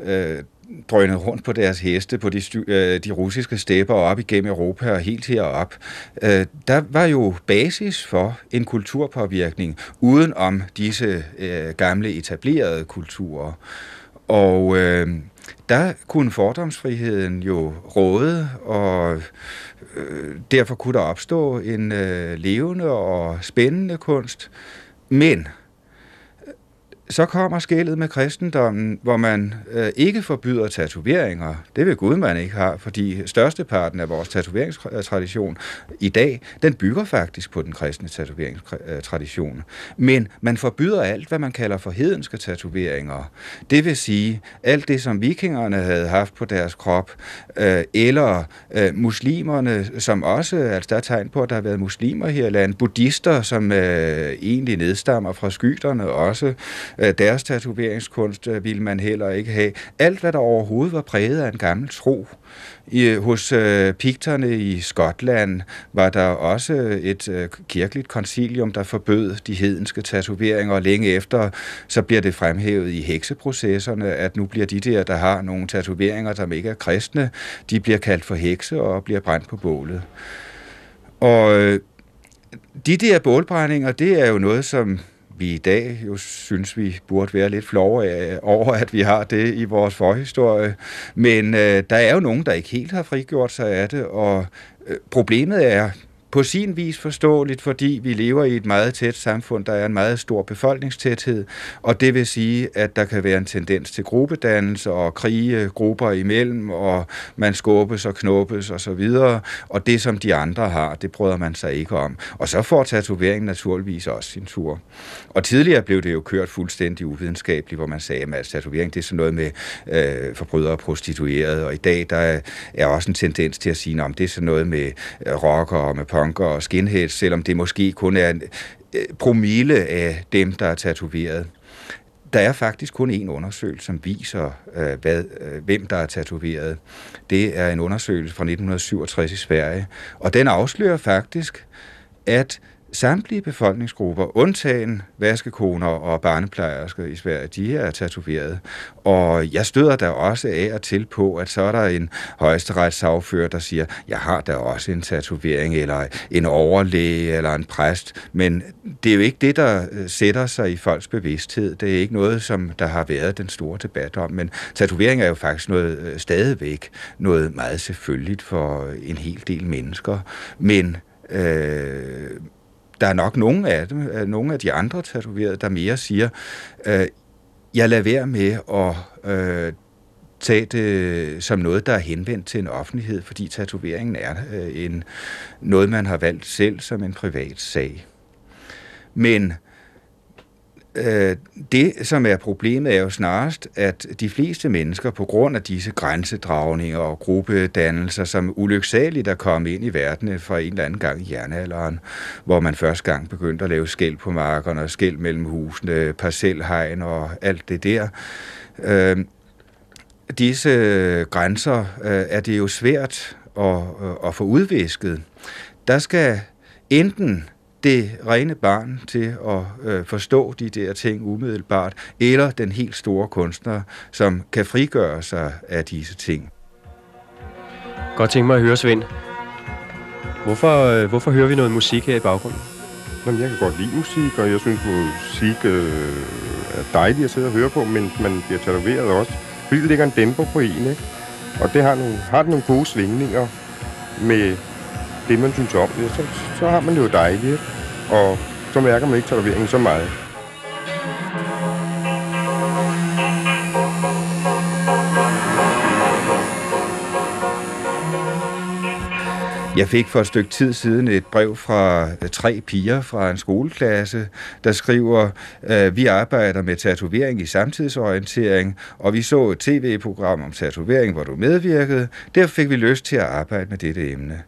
øh, drønede rundt på deres heste på de, øh, de russiske stepper op igennem Europa og helt herop, øh, der var jo basis for en kulturpåvirkning uden om disse øh, gamle etablerede kulturer. Og øh, der kunne fordomsfriheden jo råde, og øh, derfor kunne der opstå en øh, levende og spændende kunst. Men så kommer skældet med kristendommen, hvor man øh, ikke forbyder tatoveringer. Det vil Gud, man ikke har, fordi størsteparten af vores tatoveringstradition i dag, den bygger faktisk på den kristne tatoveringstradition. Men man forbyder alt, hvad man kalder for hedenske tatoveringer. Det vil sige, alt det, som vikingerne havde haft på deres krop, øh, eller øh, muslimerne, som også, altså der er tegn på, at der har været muslimer her i landet, buddhister, som øh, egentlig nedstammer fra skyterne også, Øh, deres tatoveringskunst øh, ville man heller ikke have. Alt, hvad der overhovedet var præget af en gammel tro. I, øh, hos øh, pigterne i Skotland var der også et øh, kirkeligt koncilium, der forbød de hedenske tatoveringer, og længe efter så bliver det fremhævet i hekseprocesserne, at nu bliver de der, der har nogle tatoveringer, som ikke er kristne, de bliver kaldt for hekse og bliver brændt på bålet. Og øh, de der bålbrændinger, det er jo noget, som vi i dag jo synes, vi burde være lidt flove øh, over, at vi har det i vores forhistorie. Men øh, der er jo nogen, der ikke helt har frigjort sig af det, og øh, problemet er, på sin vis forståeligt, fordi vi lever i et meget tæt samfund, der er en meget stor befolkningstæthed, og det vil sige, at der kan være en tendens til gruppedannelse og krige grupper imellem, og man skubbes og knuppes og så videre, og det som de andre har, det bryder man sig ikke om. Og så får tatoveringen naturligvis også sin tur. Og tidligere blev det jo kørt fuldstændig uvidenskabeligt, hvor man sagde, at altså, tatovering det er sådan noget med øh, forbrydere og prostituerede, og i dag der er også en tendens til at sige, at det er sådan noget med rocker rockere og med punker og skinheads, selvom det måske kun er en øh, promille af dem, der er tatoveret. Der er faktisk kun en undersøgelse, som viser, øh, hvad, øh, hvem der er tatoveret. Det er en undersøgelse fra 1967 i Sverige, og den afslører faktisk, at samtlige befolkningsgrupper, undtagen vaskekoner og barneplejersker i Sverige, de er tatoveret. Og jeg støder der også af og til på, at så er der en højesteretssagfører, der siger, jeg har da også en tatovering, eller en overlæge, eller en præst. Men det er jo ikke det, der øh, sætter sig i folks bevidsthed. Det er ikke noget, som der har været den store debat om. Men tatovering er jo faktisk noget øh, stadigvæk noget meget selvfølgeligt for en hel del mennesker. Men øh, der er nok nogle af dem, øh, nogle af de andre tatoverede, der mere siger, øh, jeg lader være med at øh, tage det som noget, der er henvendt til en offentlighed, fordi tatoveringen er øh, en, noget, man har valgt selv som en privat sag. Men øh, det, som er problemet, er jo snarest, at de fleste mennesker, på grund af disse grænsedragninger og gruppedannelser, som ulyksaligt er kommet ind i verden fra en eller anden gang i jernalderen, hvor man første gang begyndte at lave skæld på markerne og skæld mellem husene, parcelhegn og alt det der, øh, disse grænser øh, er det jo svært at, øh, at få udvisket. Der skal enten det rene barn til at øh, forstå de der ting umiddelbart, eller den helt store kunstner, som kan frigøre sig af disse ting. Godt tænke mig at høre, Svend. Hvorfor, øh, hvorfor hører vi noget musik her i baggrunden? Jamen, jeg kan godt lide musik, og jeg synes, musik øh, er dejligt at sidde og høre på, men man bliver tatoveret også, fordi det ligger en dæmper på en, ikke? Og det har, nogle, har nogle gode svingninger med det, man synes om det, så, så har man det jo dejligt, og så mærker man ikke tatoveringen så meget. Jeg fik for et stykke tid siden et brev fra øh, tre piger fra en skoleklasse, der skriver, at vi arbejder med tatovering i samtidsorientering, og vi så et tv-program om tatovering, hvor du medvirkede. Derfor fik vi lyst til at arbejde med dette emne.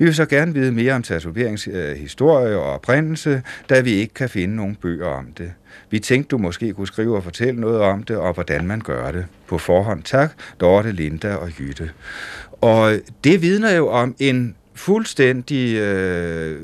Vi vil så gerne vide mere om tatoveringshistorie øh, og oprindelse, da vi ikke kan finde nogen bøger om det. Vi tænkte, du måske kunne skrive og fortælle noget om det, og hvordan man gør det. På forhånd tak, Dorte, Linda og Jytte. Og det vidner jo om en fuldstændig øh,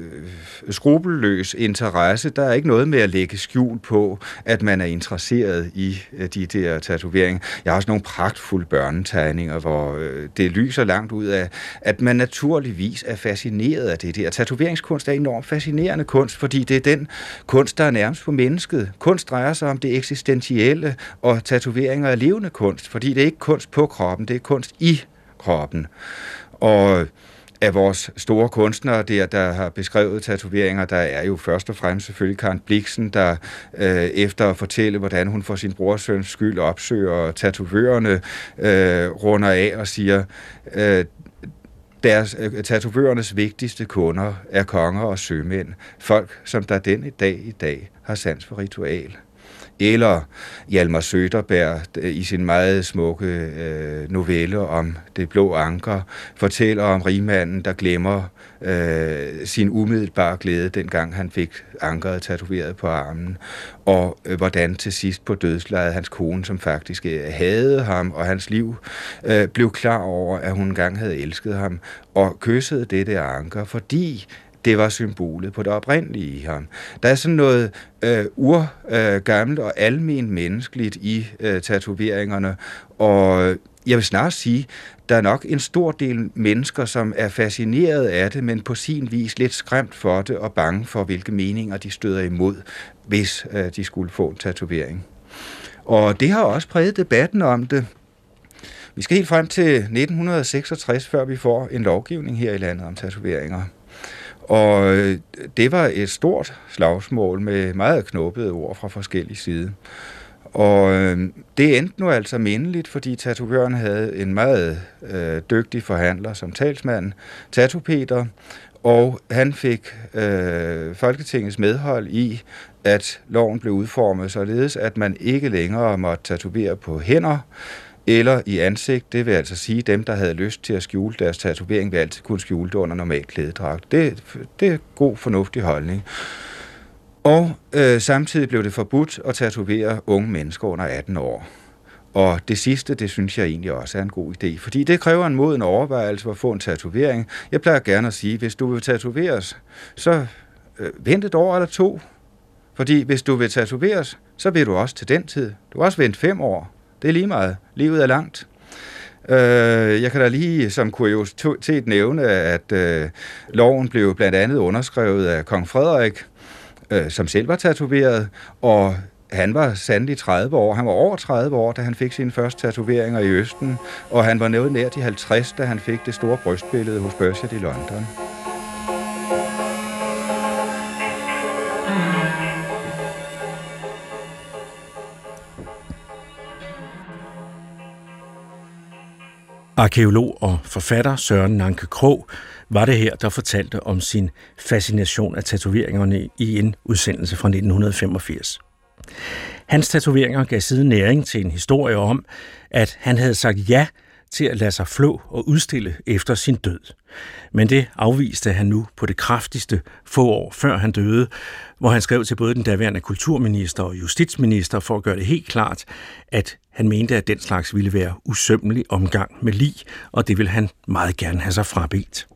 skrupelløs interesse. Der er ikke noget med at lægge skjul på, at man er interesseret i øh, de der tatoveringer. Jeg har også nogle pragtfulde børnetegninger, hvor øh, det lyser langt ud af, at man naturligvis er fascineret af det der. Tatoveringskunst er enormt fascinerende kunst, fordi det er den kunst, der er nærmest på mennesket. Kunst drejer sig om det eksistentielle, og tatoveringer er levende kunst, fordi det er ikke kunst på kroppen, det er kunst i kroppen. Og af vores store kunstnere der, der har beskrevet tatoveringer, der er jo først og fremmest selvfølgelig Karen Bliksen, der øh, efter at fortælle, hvordan hun for sin brorsøns skyld opsøger tatovørerne, øh, runder af og siger, øh, deres øh, tatovørernes vigtigste kunder er konger og sømænd, folk, som der den i dag i dag har sans for ritual eller Hjalmar Søderberg øh, i sin meget smukke øh, novelle om det blå anker, fortæller om rigmanden, der glemmer øh, sin umiddelbare glæde, dengang han fik ankeret tatoveret på armen, og øh, hvordan til sidst på dødslejet hans kone, som faktisk øh, havde ham og hans liv, øh, blev klar over, at hun engang havde elsket ham, og kyssede dette anker, fordi det var symbolet på det oprindelige i ham. Der er sådan noget øh, urgammelt øh, og almen menneskeligt i øh, tatoveringerne, og jeg vil snart sige, der er nok en stor del mennesker, som er fascineret af det, men på sin vis lidt skræmt for det og bange for, hvilke meninger de støder imod, hvis øh, de skulle få en tatovering. Og det har også præget debatten om det. Vi skal helt frem til 1966, før vi får en lovgivning her i landet om tatoveringer. Og øh, det var et stort slagsmål med meget knuppede ord fra forskellige sider. Og øh, det endte nu altså mindeligt, fordi tatovøren havde en meget øh, dygtig forhandler som talsmand, Tato Peter, og han fik øh, Folketingets medhold i, at loven blev udformet således, at man ikke længere måtte tatovere på hænder, eller i ansigt. Det vil altså sige, at dem, der havde lyst til at skjule deres tatovering, vil altid kunne skjule det under normal klædedragt. Det, det er god, fornuftig holdning. Og øh, samtidig blev det forbudt at tatovere unge mennesker under 18 år. Og det sidste, det synes jeg egentlig også er en god idé, fordi det kræver en moden overvejelse at få en tatovering. Jeg plejer gerne at sige, hvis du vil tatoveres, så øh, vent et år eller to. Fordi hvis du vil tatoveres, så vil du også til den tid. Du har også vente fem år. Det er lige meget. Livet er langt. Øh, jeg kan da lige som kuriositet nævne, at øh, loven blev blandt andet underskrevet af kong Frederik, øh, som selv var tatoveret, og han var sandelig 30 år. Han var over 30 år, da han fik sine første tatoveringer i Østen, og han var noget nær de 50, da han fik det store brystbillede hos Berset i London. Arkeolog og forfatter Søren Nanke Krog var det her, der fortalte om sin fascination af tatoveringerne i en udsendelse fra 1985. Hans tatoveringer gav siden næring til en historie om, at han havde sagt ja til at lade sig flå og udstille efter sin død. Men det afviste han nu på det kraftigste få år før han døde, hvor han skrev til både den daværende kulturminister og justitsminister for at gøre det helt klart, at han mente, at den slags ville være usømmelig omgang med lig, og det ville han meget gerne have sig frabedt.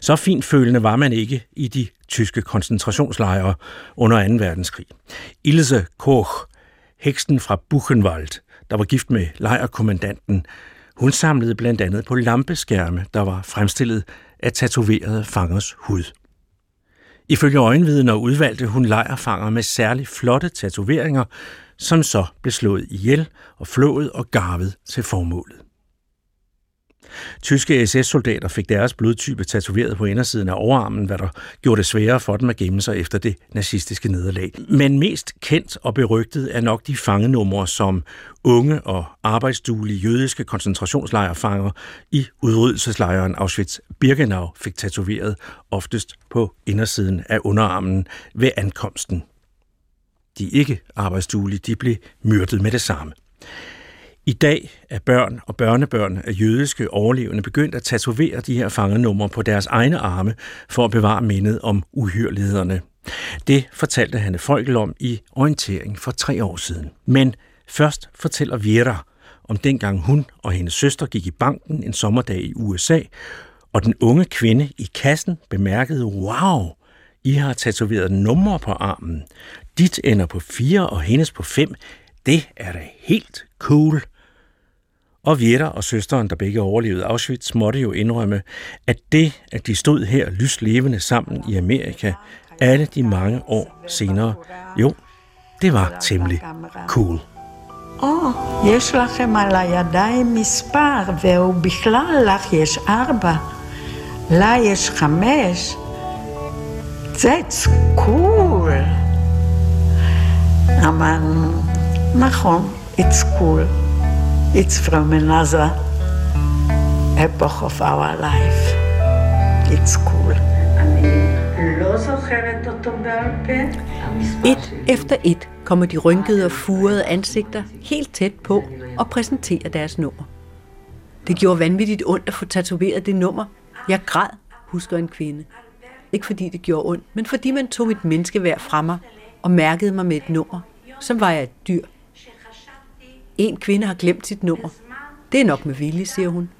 Så finfølende var man ikke i de tyske koncentrationslejre under 2. verdenskrig. Ilse Koch, heksen fra Buchenwald, der var gift med lejrkommandanten, hun samlede blandt andet på lampeskærme, der var fremstillet af tatoverede fangers hud. Ifølge øjenvidner udvalgte hun lejrfanger med særligt flotte tatoveringer, som så blev slået ihjel og flået og garvet til formålet. Tyske SS-soldater fik deres blodtype tatoveret på indersiden af overarmen, hvad der gjorde det sværere for dem at gemme sig efter det nazistiske nederlag. Men mest kendt og berygtet er nok de fangenumre, som unge og arbejdsduelige jødiske koncentrationslejrfanger i udryddelseslejren Auschwitz-Birkenau fik tatoveret, oftest på indersiden af underarmen ved ankomsten. De ikke arbejdsduelige, de blev myrdet med det samme. I dag er børn og børnebørn af jødiske overlevende begyndt at tatovere de her fangenumre på deres egne arme for at bevare mindet om uhyrlighederne. Det fortalte Hanne Folkel om i orientering for tre år siden. Men først fortæller Vera om dengang hun og hendes søster gik i banken en sommerdag i USA, og den unge kvinde i kassen bemærkede, wow, I har tatoveret numre på armen. Dit ender på fire og hendes på fem. Det er da helt cool. Og Vieta og søsteren, der begge overlevede Auschwitz, måtte jo indrømme, at det, at de stod her lyslevende sammen i Amerika, alle de mange år senere, jo, det var temmelig cool. או, יש לכם על הידיים מספר, והוא בכלל לך יש ארבע. לה יש חמש. That's cool. אמרנו, נכון, it's cool. It's from another epoch of our life. It's cool. Et efter et kommer de rynkede og furede ansigter helt tæt på og præsenterer deres nummer. Det gjorde vanvittigt ondt at få tatoveret det nummer. Jeg græd, husker en kvinde. Ikke fordi det gjorde ondt, men fordi man tog et menneskeværd fra mig og mærkede mig med et nummer, som var jeg et dyr. En kvinde har glemt sit nummer. Det er nok med vilje, siger hun.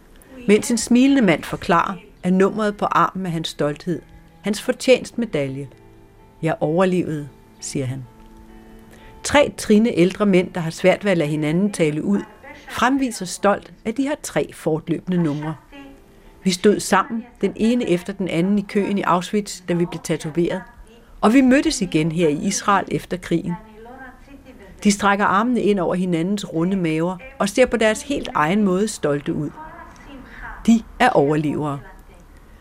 Mens en smilende mand forklarer, at nummeret på armen er hans stolthed. Hans fortjenstmedalje. Jeg overlevede, siger han. Tre trine ældre mænd, der har svært ved at lade hinanden tale ud, fremviser stolt, at de har tre fortløbende numre. Vi stod sammen, den ene efter den anden i køen i Auschwitz, da vi blev tatoveret. Og vi mødtes igen her i Israel efter krigen. De strækker armene ind over hinandens runde maver og ser på deres helt egen måde stolte ud. De er overlevere.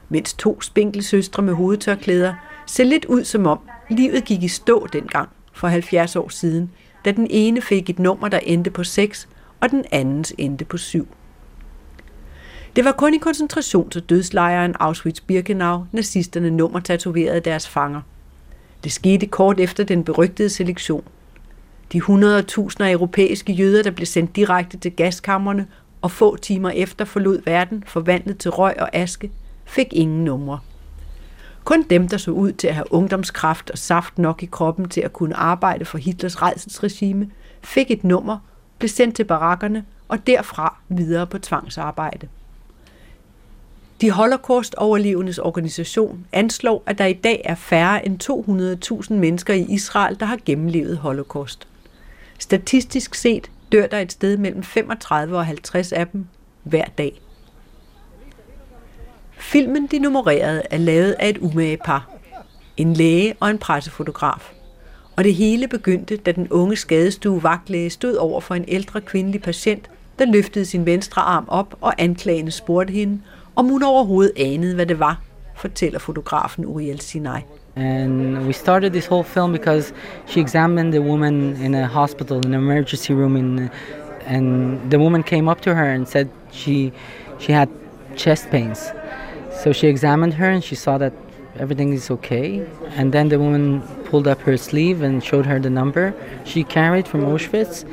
Mens to spinkelsøstre med hovedtørklæder ser lidt ud som om livet gik i stå dengang for 70 år siden, da den ene fik et nummer, der endte på 6, og den andens endte på 7. Det var kun i koncentrations- og dødslejren Auschwitz-Birkenau, nazisterne nummer tatoverede deres fanger. Det skete kort efter den berygtede selektion. De 100.000 europæiske jøder, der blev sendt direkte til gaskammerne og få timer efter forlod verden, forvandlet til røg og aske, fik ingen numre. Kun dem, der så ud til at have ungdomskraft og saft nok i kroppen til at kunne arbejde for Hitlers redselsregime, fik et nummer, blev sendt til barakkerne og derfra videre på tvangsarbejde. De Holocaust-overlevendes organisation anslår, at der i dag er færre end 200.000 mennesker i Israel, der har gennemlevet Holocaust. Statistisk set dør der et sted mellem 35 og 50 af dem hver dag. Filmen De Nummererede er lavet af et umage par. En læge og en pressefotograf. Og det hele begyndte, da den unge skadestue vagtlæge stod over for en ældre kvindelig patient, der løftede sin venstre arm op og anklagende spurgte hende, om hun overhovedet anede, hvad det var, fortæller fotografen Uriel Sinai. And we started this whole film because she examined a woman in a hospital, in an emergency room, in, and the woman came up to her and said she she had chest pains. So she examined her and she saw that everything is okay. And then the woman pulled up her sleeve and showed her the number she carried from Auschwitz.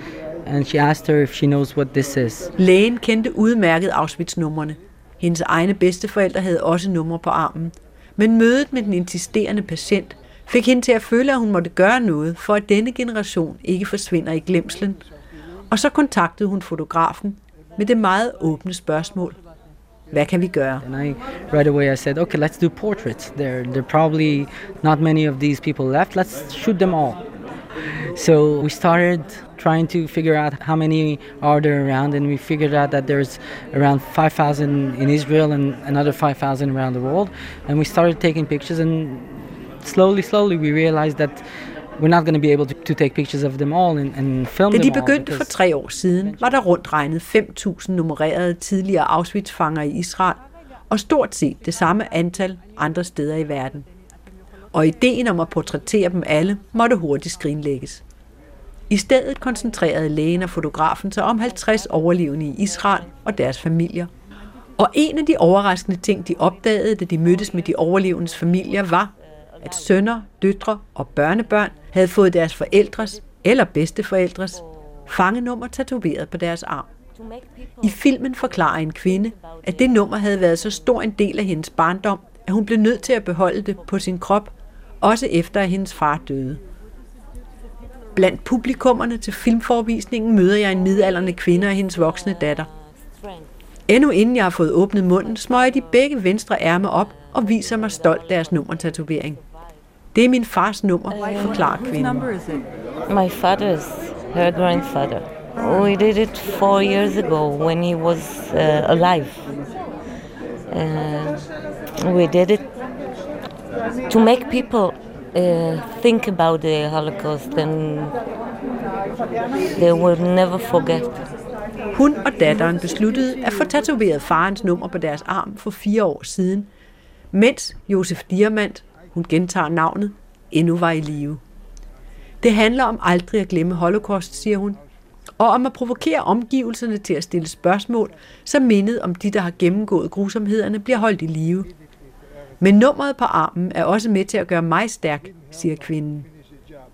And she asked her if she knows what this is. Lægen kendte udmærket Auschwitz-numrene. Hendes egne bedsteforældre havde også numre på armen. Men mødet med den insisterende patient fik hende til at føle, at hun måtte gøre noget, for at denne generation ikke forsvinder i glemslen. Og så kontaktede hun fotografen med det meget åbne spørgsmål. Hvad kan vi gøre? And I right away I said, okay, let's do portraits. There, there probably not many of these people left. Let's shoot them all. So we started trying to figure out how many are there around, and we figured out that there's around 5,000 in Israel and another 5,000 around the world. And we started taking pictures, and slowly, slowly, we realized that we're not going to be able to, to take pictures of them all and, and film Da de them all. begyndte for tre år siden, var der rundt regnet 5.000 nummererede tidligere Auschwitz-fanger i Israel, og stort set det samme antal andre steder i verden. Og ideen om at portrættere dem alle måtte hurtigt skrinlægges. I stedet koncentrerede lægen og fotografen sig om 50 overlevende i Israel og deres familier. Og en af de overraskende ting, de opdagede, da de mødtes med de overlevendes familier, var, at sønner, døtre og børnebørn havde fået deres forældres eller bedsteforældres fangenummer tatoveret på deres arm. I filmen forklarer en kvinde, at det nummer havde været så stor en del af hendes barndom, at hun blev nødt til at beholde det på sin krop, også efter at hendes far døde. Blandt publikummerne til filmforvisningen møder jeg en midaldrende kvinde og hendes voksne datter. Endnu inden jeg har fået åbnet munden, smøger de begge venstre ærme op og viser mig stolt deres nummertatovering. Det er min fars nummer, forklarer kvinden. My father's, her grandfather. We did it four years ago when he was uh, alive. Uh, we did it to make people uh, think about the Holocaust and they will never forget. Hun og datteren besluttede at få tatoveret farens nummer på deres arm for fire år siden, mens Josef Diamant, hun gentager navnet, endnu var i live. Det handler om aldrig at glemme holocaust, siger hun, og om at provokere omgivelserne til at stille spørgsmål, så mindet om de, der har gennemgået grusomhederne, bliver holdt i live. Men nummeret på armen er også med til at gøre mig stærk, siger kvinden.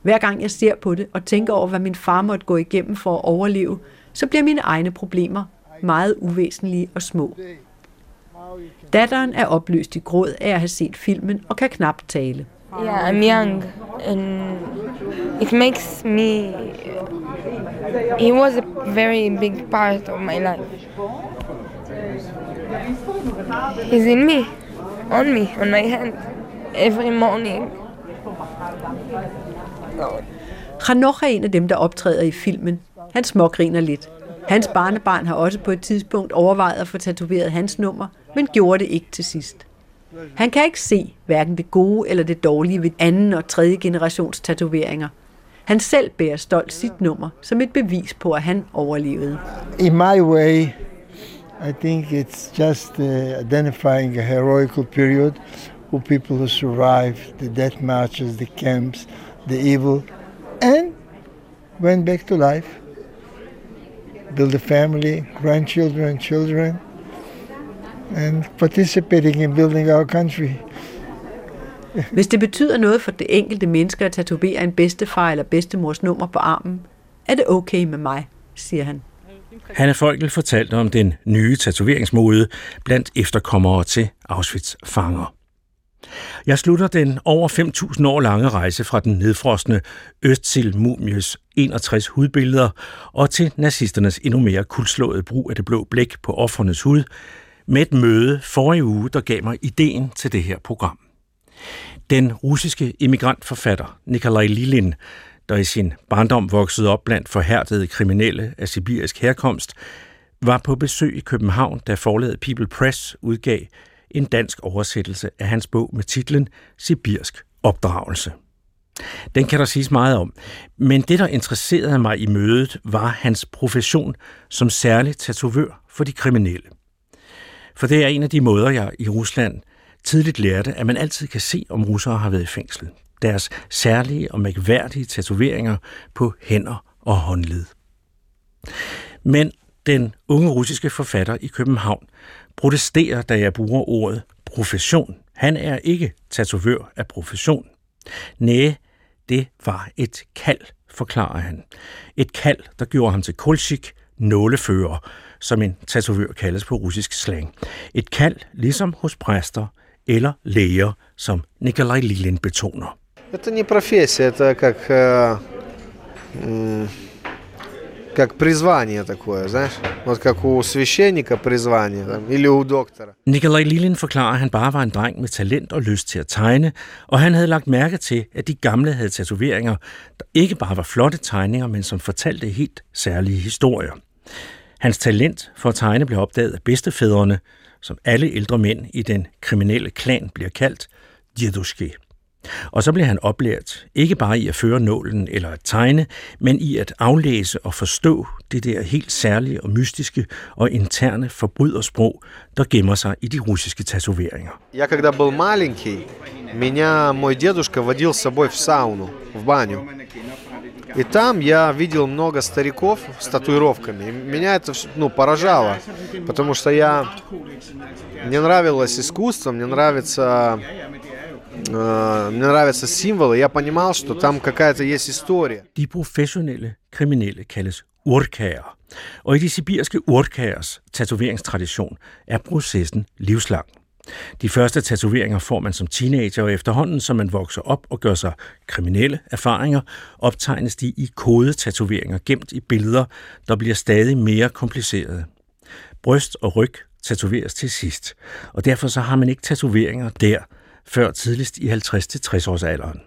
Hver gang jeg ser på det og tænker over, hvad min far måtte gå igennem for at overleve, så bliver mine egne problemer meget uvæsentlige og små. Datteren er opløst i gråd af at have set filmen og kan knap tale. Yeah, I'm young and it makes me. He was a very big part of my life. He's in me, on me, on my hand, every morning. Hanoch er en af dem, der optræder i filmen. Han smågriner lidt. Hans barnebarn har også på et tidspunkt overvejet at få tatoveret hans nummer, men gjorde det ikke til sidst. Han kan ikke se hverken det gode eller det dårlige ved anden og tredje generations tatoveringer. Han selv bærer stolt sit nummer som et bevis på, at han overlevede. In my way, i think it's just uh, identifying a heroical period who people who survived the death marches, the camps, the evil, and went back to life, build a family, grandchildren, children, and participating in building our country. Hvis det betyder noget for det enkelte menneske at tatovere en bedstefar eller bedstemors nummer på armen, er det okay med mig, siger han. Hanne Folkel fortalte om den nye tatoveringsmode blandt efterkommere til Auschwitz-fanger. Jeg slutter den over 5.000 år lange rejse fra den nedfrosne Østil-mumies 61 hudbilleder og til nazisternes endnu mere kulslåede brug af det blå blæk på offernes hud med et møde forrige uge, der gav mig ideen til det her program. Den russiske immigrantforfatter Nikolaj Lilin, der i sin barndom voksede op blandt forhærdede kriminelle af sibirisk herkomst, var på besøg i København, da forlaget People Press udgav en dansk oversættelse af hans bog med titlen Sibirsk opdragelse. Den kan der siges meget om, men det, der interesserede mig i mødet, var hans profession som særlig tatovør for de kriminelle. For det er en af de måder, jeg i Rusland tidligt lærte, at man altid kan se, om russere har været i fængsel. Deres særlige og mærkværdige tatoveringer på hænder og håndled. Men den unge russiske forfatter i København protesterer, da jeg bruger ordet profession. Han er ikke tatovør af profession. Næh, det var et kald, forklarer han. Et kald, der gjorde ham til kulsik, nålefører, som en tatovør kaldes på russisk slang. Et kald, ligesom hos præster eller læger, som Nikolaj Lilin betoner. Это не профессия, это как, э, м, как призвание такое, знаешь? Вот как у священника призвание, там, или у доктора. Nikolaj Lilin forklarer, at han bare var en dreng med talent og lyst til at tegne, og han havde lagt mærke til, at de gamle havde tatoveringer, der ikke bare var flotte tegninger, men som fortalte helt særlige historier. Hans talent for at tegne blev opdaget af bedstefædrene, som alle ældre mænd i den kriminelle klan bliver kaldt, Djeduske. Og så blev han oplært ikke bare i at føre nålen eller at tegne, men i at aflæse og forstå det der helt særlige og mystiske og interne forbrydersprog, der gemmer sig i de russiske tatoveringer. Я когда был маленький, меня мой дедушка водил с собой в сауну, в баню. И там я видел много стариков с татуировками. И меня это вс- ну, поражало, потому что я... Мне нравилось искусство, мне нравится... э, мне нравятся символы. Я понимал, что там какая-то есть история. De professionelle kriminelle kaldes urkager, og i de sibirske urkagers tatoveringstradition er processen livslang. De første tatoveringer får man som teenager, og efterhånden, som man vokser op og gør sig kriminelle erfaringer, optegnes de i kodetatoveringer gemt i billeder, der bliver stadig mere komplicerede. Bryst og ryg tatoveres til sidst, og derfor så har man ikke tatoveringer der, før tidligst i 50-60 års alderen.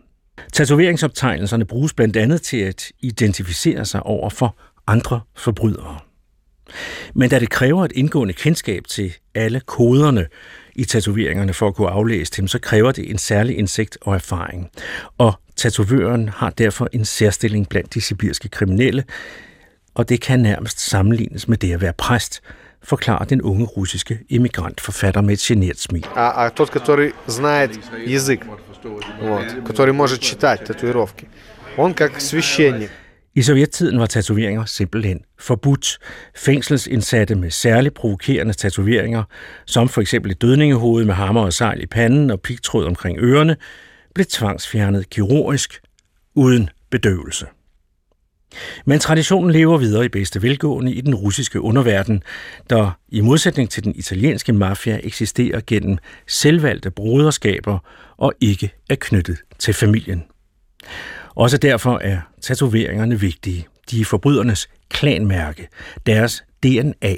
Tatoveringsoptegnelserne bruges blandt andet til at identificere sig over for andre forbrydere. Men da det kræver et indgående kendskab til alle koderne i tatoveringerne for at kunne aflæse dem, så kræver det en særlig indsigt og erfaring. Og tatovøren har derfor en særstilling blandt de sibirske kriminelle, og det kan nærmest sammenlignes med det at være præst, forklarer den unge russiske immigrantforfatter med et genert smil. А, а тот, который знает язык, вот, который может читать татуировки, он как священник. I sovjettiden var tatoveringer simpelthen forbudt. Fængselsindsatte med særligt provokerende tatoveringer, som for eksempel et dødningehoved med hammer og sejl i panden og pigtråd omkring ørerne, blev tvangsfjernet kirurgisk uden bedøvelse. Men traditionen lever videre i bedste velgående i den russiske underverden, der i modsætning til den italienske mafia eksisterer gennem selvvalgte broderskaber og ikke er knyttet til familien. Også derfor er tatoveringerne vigtige. De er forbrydernes klanmærke, deres DNA.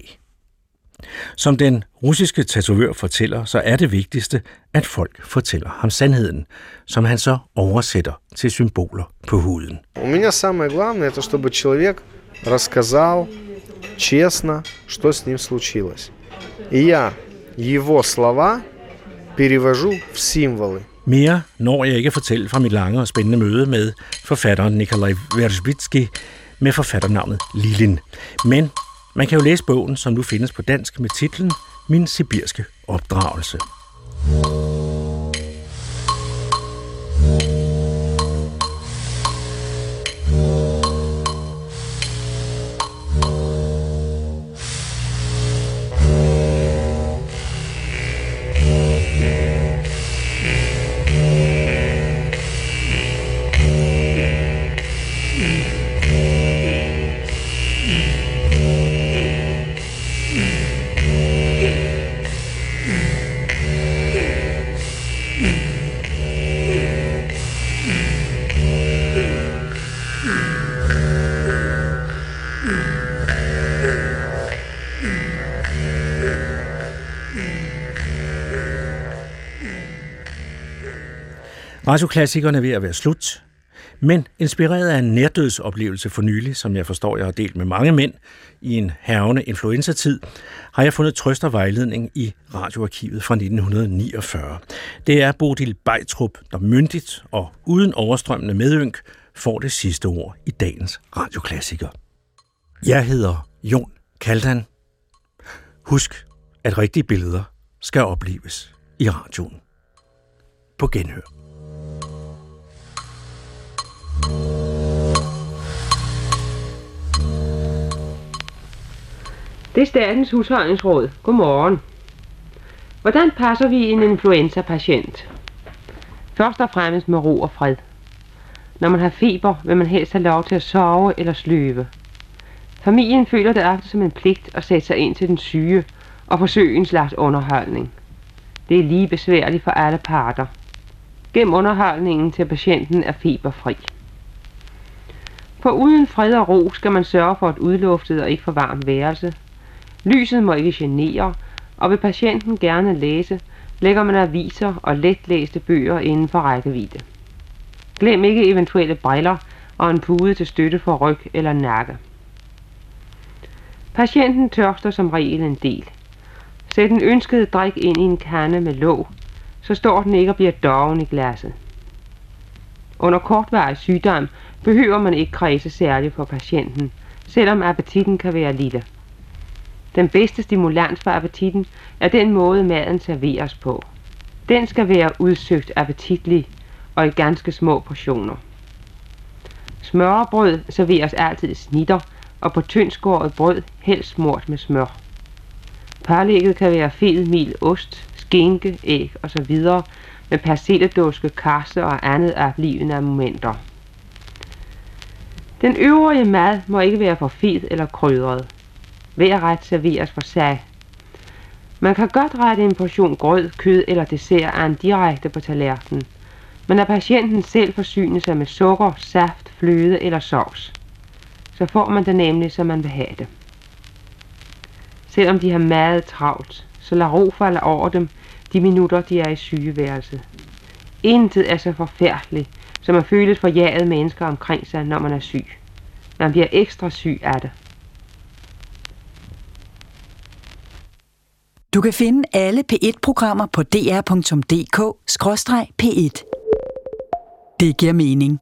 Som den russiske tatovør fortæller, så er det vigtigste, at folk fortæller ham sandheden, som han så oversætter til symboler på huden. У меня самое главное, это чтобы человек рассказал честно, что с ним случилось. И я его слова перевожу в символы. Mere når jeg ikke at fortælle fra mit lange og spændende møde med forfatteren Nikolaj Versbitsky med forfatternavnet Lilin. Men man kan jo læse bogen, som nu findes på dansk med titlen Min sibirske opdragelse. Radioklassikerne er ved at være slut, men inspireret af en nærdødsoplevelse for nylig, som jeg forstår, jeg har delt med mange mænd i en hervende influenzatid, har jeg fundet trøst og vejledning i radioarkivet fra 1949. Det er Bodil Bejtrup, der myndigt og uden overstrømmende medynk får det sidste ord i dagens radioklassiker. Jeg hedder Jon Kaldan. Husk, at rigtige billeder skal opleves i radioen. På genhør. Det er Statens Husholdningsråd. Godmorgen. Hvordan passer vi en influenza-patient? Først og fremmest med ro og fred. Når man har feber, vil man helst have lov til at sove eller sløve. Familien føler det ofte som en pligt at sætte sig ind til den syge og forsøge en slags underholdning. Det er lige besværligt for alle parter. Gem underholdningen til patienten er feberfri. For uden fred og ro skal man sørge for et udluftet og ikke for varmt værelse. Lyset må ikke genere, og vil patienten gerne læse, lægger man aviser og letlæste bøger inden for rækkevidde. Glem ikke eventuelle briller og en pude til støtte for ryg eller nakke. Patienten tørster som regel en del. Sæt den ønskede drik ind i en kande med låg, så står den ikke og bliver doven i glasset. Under kortvarig sygdom behøver man ikke kredse særligt for patienten, selvom appetitten kan være lille. Den bedste stimulans for appetitten er den måde maden serveres på. Den skal være udsøgt appetitlig og i ganske små portioner. Smørbrød serveres altid i snitter, og på tyndskåret brød helst smurt med smør. Parlægget kan være fed mil ost, skinke, æg osv. med persilledåske, karse og andet aflivende momenter. Den øvrige mad må ikke være for fed eller krydret. Hver ret serveres for sig. Man kan godt rette en portion grød, kød eller dessert af en direkte på tallerkenen, men at patienten selv forsyner sig med sukker, saft, fløde eller sovs. Så får man det nemlig, som man vil have det. Selvom de har meget travlt, så lad ro falde over dem de minutter, de er i sygeværelset. Intet er så forfærdeligt, som at føles for jaget mennesker omkring sig, når man er syg. Man bliver ekstra syg af det. Du kan finde alle P1-programmer på dr.dk-p1. Det giver mening.